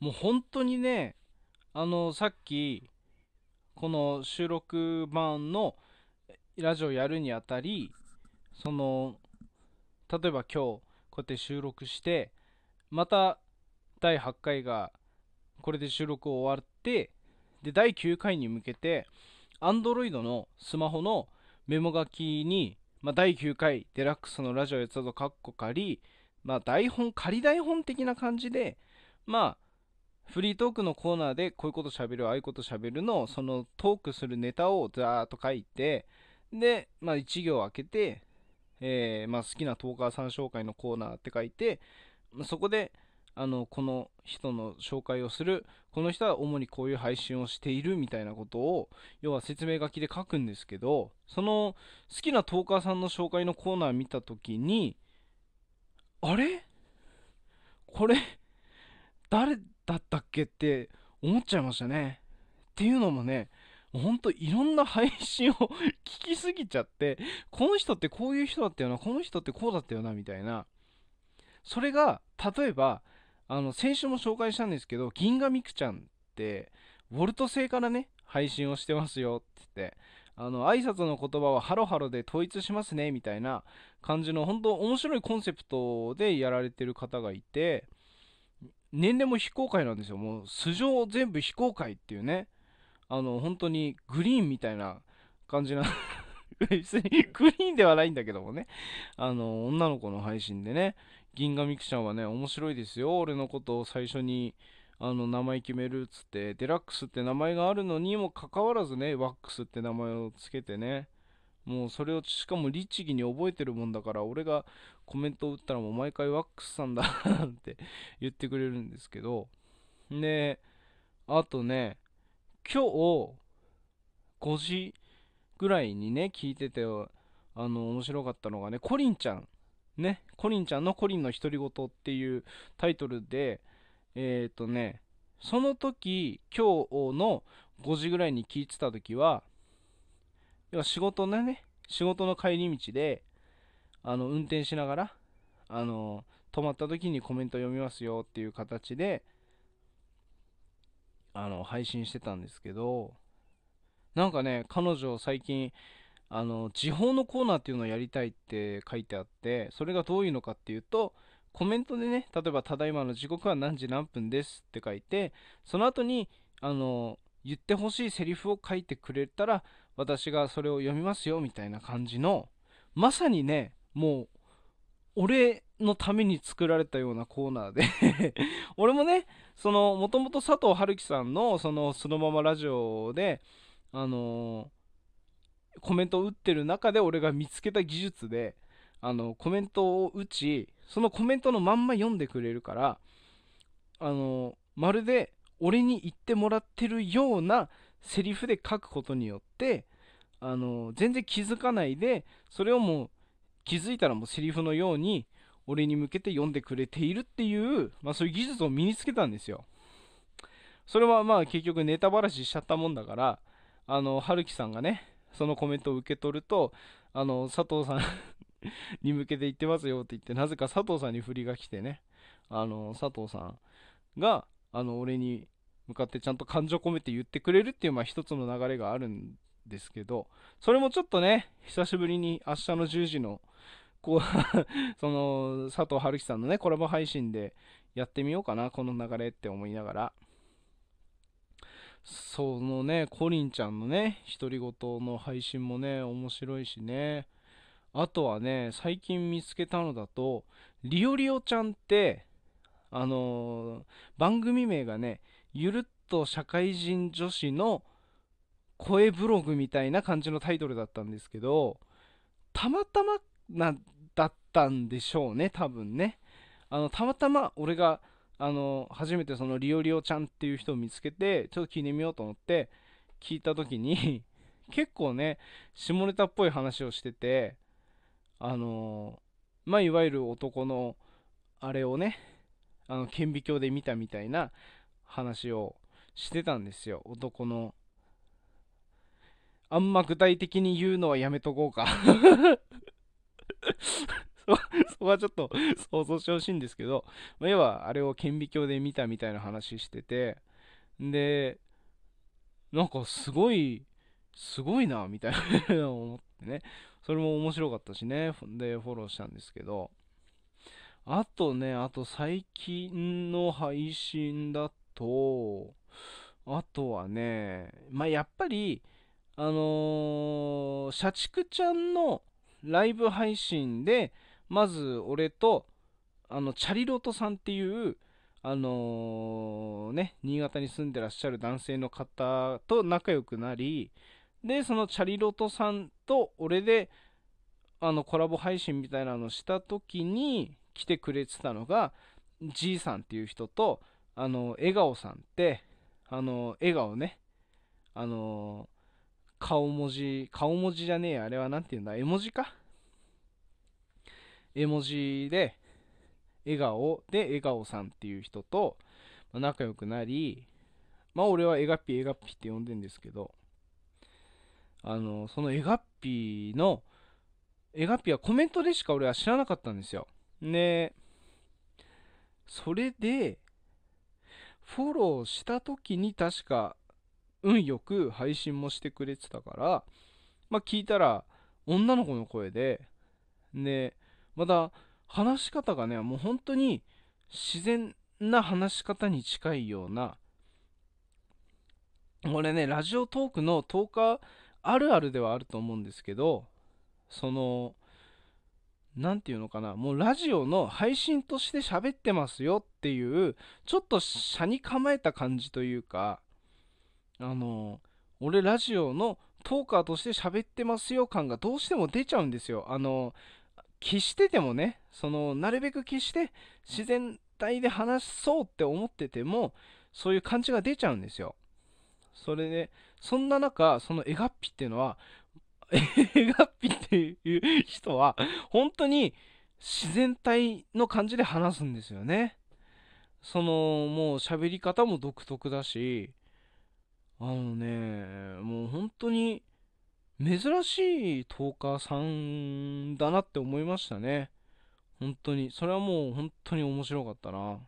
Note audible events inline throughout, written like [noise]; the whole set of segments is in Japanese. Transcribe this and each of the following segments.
もう本当にね、あの、さっき、この収録版のラジオやるにあたり、その、例えば今日、こうやって収録して、また第8回がこれで収録終わって、で、第9回に向けて、Android のスマホのメモ書きに、まあ、第9回デラックスのラジオやつだとカッコ仮、まあ、台本、仮台本的な感じで、まあ、フリートークのコーナーでこういうこと喋る、ああいうこと喋るの、そのトークするネタをザーッと書いて、で、まあ、1行開けて、えー、まあ、好きなトーカーさん紹介のコーナーって書いて、そこで、あの、この人の紹介をする、この人は主にこういう配信をしているみたいなことを、要は説明書きで書くんですけど、その好きなトーカーさんの紹介のコーナー見たときに、あれ？これ、誰？だったっけって思っちゃいましたね。っていうのもね、ほんといろんな配信を [laughs] 聞きすぎちゃって、この人ってこういう人だったよな、この人ってこうだったよな、みたいな。それが、例えば、あの、先週も紹介したんですけど、銀河ミクちゃんって、ウォルト製からね、配信をしてますよって言って、あの、挨拶の言葉はハロハロで統一しますね、みたいな感じの、本当面白いコンセプトでやられてる方がいて、年齢も非公開なんですよ。もう素性全部非公開っていうね。あの、本当にグリーンみたいな感じな [laughs] 別にグリーンではないんだけどもね。あの、女の子の配信でね、銀河ミクちゃんはね、面白いですよ。俺のことを最初に、あの、名前決めるっつって、デラックスって名前があるのにもかかわらずね、ワックスって名前をつけてね、もうそれをしかも律儀に覚えてるもんだから俺がコメントを打ったらもう毎回ワックスさんだって言ってくれるんですけど。であとね今日5時ぐらいにね聞いててあの面白かったのがねコリンちゃんね。コリンちゃんのコリンの独り言っていうタイトルでえっ、ー、とねその時今日の5時ぐらいに聞いてた時は要は仕事のね、仕事の帰り道で、あの、運転しながら、あの、止まった時にコメント読みますよっていう形で、あの、配信してたんですけど、なんかね、彼女最近、あの、時報のコーナーっていうのをやりたいって書いてあって、それがどういうのかっていうと、コメントでね、例えば、ただいまの時刻は何時何分ですって書いて、その後に、あの、言ってほしいセリフを書いてくれたら、私がそれを読みますよみたいな感じのまさにねもう俺のために作られたようなコーナーで。[laughs] 俺もねそのもともと佐藤春樹さんのそのそのままラジオであのー、コメントを打ってる中で俺が見つけた技術であのコメントを打ちそのコメントのまんま読んでくれるからあのー、まるで俺に言ってもらってるようなセリフで書くことによってあの全然気づかないでそれをもう気づいたらもうセリフのように俺に向けて読んでくれているっていう、まあ、そういう技術を身につけたんですよ。それはまあ結局ネタばらししちゃったもんだからあの春樹さんがねそのコメントを受け取るとあの佐藤さん [laughs] に向けて言ってますよって言ってなぜか佐藤さんに振りが来てねあの佐藤さんがあの俺に向かってちゃんと感情込めて言ってくれるっていう、まあ一つの流れがあるんですけど、それもちょっとね、久しぶりに明日の10時の、こう [laughs] その、佐藤春樹さんのね、コラボ配信でやってみようかな、この流れって思いながら。そのね、コリンちゃんのね、独り言の配信もね、面白いしね。あとはね、最近見つけたのだと、リオリオちゃんって、あのー、番組名がね、ゆるっと社会人女子の声ブログみたいな感じのタイトルだったんですけど、たまたまな、だったんでしょうね、多分ね。あの、たまたま俺が、あの、初めてそのリオリオちゃんっていう人を見つけて、ちょっと聞いてみようと思って聞いた時に [laughs] 結構ね、下ネタっぽい話をしてて、あのまあ、いわゆる男のあれをね、あの顕微鏡で見たみたいな話をしてたんですよ。男の。あんま具体的に言うのはやめとこうか。[laughs] そこはちょっと想像してほしいんですけど、まあ、要はあれを顕微鏡で見たみたいな話してて。でなんかすごいすごいなみたいな思ってね。それも面白かったしね。でフォローしたんですけど。あとねあと最近の配信だととあとはねまあやっぱりあのー、社畜ちゃんのライブ配信で、まず俺と、あの、チャリロトさんっていう、あのー、ね、新潟に住んでらっしゃる男性の方と仲良くなり、で、そのチャリロトさんと俺で、あの、コラボ配信みたいなのした時に来てくれてたのが、G さんっていう人と、あの、笑顔さんって、あの、笑顔ね、あの顔文字、顔文字じゃねえあれは何て言うんだ、絵文字か？絵文字で、笑顔で笑顔さんっていう人と仲良くなり、まあ俺は絵がっぴ絵がっぴって呼んでんですけど、あの、その絵がっぴの、絵がっぴはコメントでしか俺は知らなかったんですよ。で、それで、フォローした時に確か運よく配信もしてくれてたから、まあ、聞いたら女の子の声で、で、また話し方がね、もう本当に自然な話し方に近いような、これね、ラジオトークの10日あるあるではあると思うんですけど、その、何て言うのかな、もうラジオの配信として喋ってますよっていう、ちょっと車に構えた感じというか、あの俺ラジオのトーカーとして喋ってますよ感がどうしても出ちゃうんですよ。あの消しててもねそのなるべく消して自然体で話そうって思っててもそういう感じが出ちゃうんですよ。それでそんな中その絵がっぴっていうのは絵がっぴっ人は本当に自然体の感じで話すんですよねそのもう喋り方も独特だしあのね、もう本当に珍しいトーカーさんだなって思いましたね。本当に。それはもう本当に面白かったな。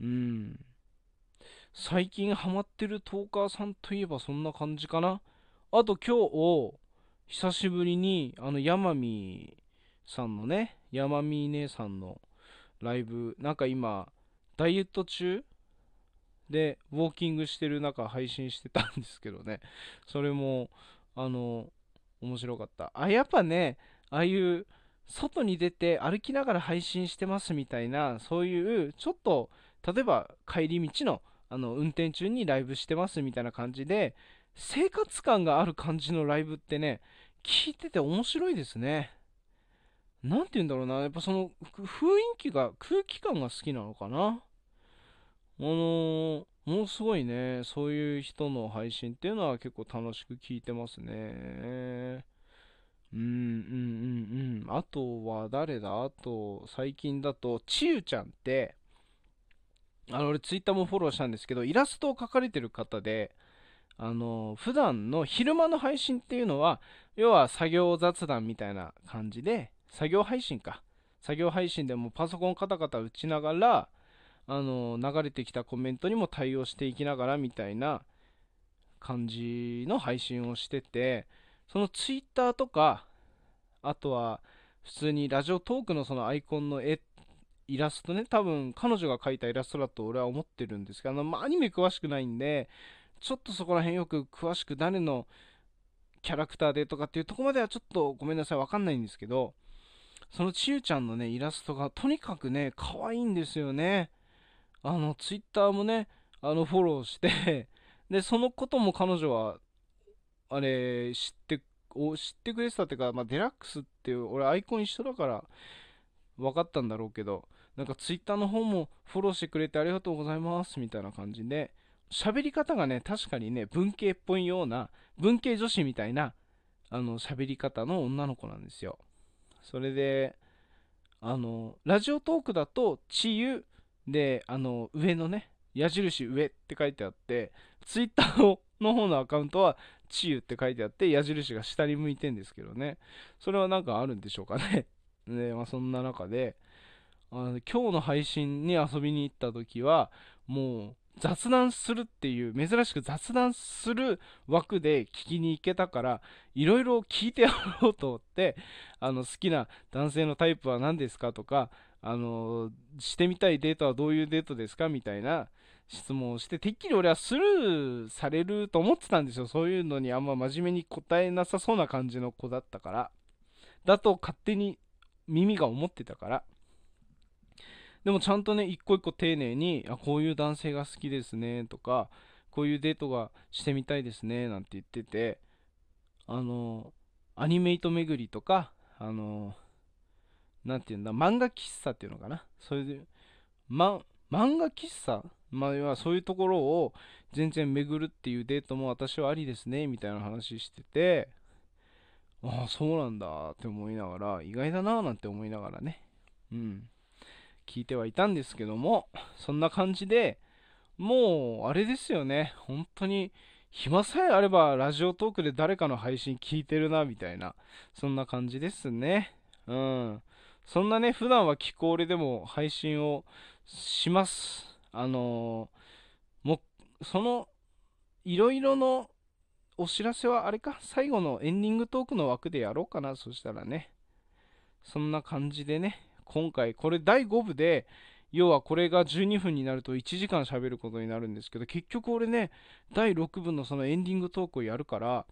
うん。最近ハマってるトーカーさんといえばそんな感じかな。あと今日、久しぶりに、あの、ヤマミさんのね、ヤマミ姉さんのライブ、なんか今、ダイエット中？で、ウォーキングしてる中配信してたんですけどね、[laughs] それも、あの、面白かった。あ、やっぱね、ああいう外に出て歩きながら配信してますみたいな、そういうちょっと、例えば帰り道のあの運転中にライブしてますみたいな感じで、生活感がある感じのライブってね、聞いてて面白いですね。なんて言うんだろうな、やっぱその雰囲気が、空気感が好きなのかな。あのー、ものすごいね、そういう人の配信っていうのは結構楽しく聞いてますね。うんうんうんうん。あとは誰だ？あと、最近だと、ちゆちゃんって、あの、俺ツイッターもフォローしたんですけど、イラストを描かれてる方で、あの、普段の昼間の配信っていうのは、要は作業雑談みたいな感じで、作業配信か。作業配信でもパソコンカタカタ打ちながら、あの流れてきたコメントにも対応していきながらみたいな感じの配信をしててそのツイッターとかあとは普通にラジオトークのそのアイコンの絵イラストね多分彼女が描いたイラストだと俺は思ってるんですけどあの、まあ、アニメ詳しくないんでちょっとそこら辺よく詳しく誰のキャラクターでとかっていうとこまではちょっとごめんなさいわかんないんですけどそのちゆちゃんのねイラストがとにかくね可愛いんですよね。あの、ツイッターもね、あの、フォローしてで、そのことも彼女は、あれ、知って、お知ってくれてたっていうか、まあ、デラックスっていう、俺アイコン一緒だから、分かったんだろうけど、なんかツイッターの方もフォローしてくれてありがとうございますみたいな感じで、喋り方がね、確かにね、文系っぽいような、文系女子みたいな、あの、喋り方の女の子なんですよ。それで、あの、ラジオトークだと、ちゆで、あの、上のね、矢印上って書いてあって、ツイッターの方のアカウントは、チユって書いてあって、矢印が下に向いてんですけどね。それはなんかあるんでしょうかね。で、[laughs] まあ、そんな中であの今日の配信に遊びに行った時はもう雑談するっていう珍しく雑談する枠で聞きに行けたからいろいろ聞いてやろうと思って [laughs] あの好きな男性のタイプは何ですかとかあのしてみたいデートはどういうデートですかみたいな質問をしててっきり俺はスルーされると思ってたんですよ。そういうのにあんま真面目に答えなさそうな感じの子だったから。だと勝手に耳が思ってたから。でもちゃんとね一個一個丁寧にあこういう男性が好きですねとかこういうデートがしてみたいですねなんて言っててあのアニメイト巡りとかあのなんていうんだ漫画喫茶っていうのかな？それで、ま、漫画喫茶？まあ、要はそういうところを全然巡るっていうデートも私はありですねみたいな話しててああそうなんだって思いながら意外だななんて思いながらね。うん。聞いてはいたんですけどもそんな感じでもうあれですよね。本当に暇さえあればラジオトークで誰かの配信聞いてるなみたいなそんな感じですね。うん。そんなね普段は気候でも配信をします。あのー、もそのいろいろのお知らせはあれか最後のエンディングトークの枠でやろうかなそしたらね。そんな感じでね。今回これ第5部で要はこれが12分になると1時間喋ることになるんですけど結局俺ね第6部のそのエンディングトークをやるから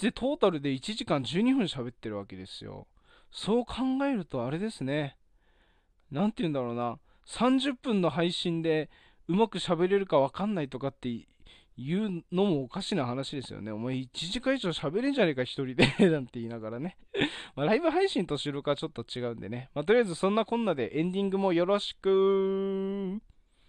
でトータルで1時間12分喋ってるわけですよ。そう考えるとあれですね。何て言うんだろうな。30分の配信でうまく喋れるか分かんないとかって言うのもおかしな話ですよね。お前1時間以上喋れんじゃねえか、1人で [laughs] なんて言いながらね [laughs] まライブ配信と収録はちょっと違うんでね。まあ、とりあえずそんなこんなでエンディングもよろしく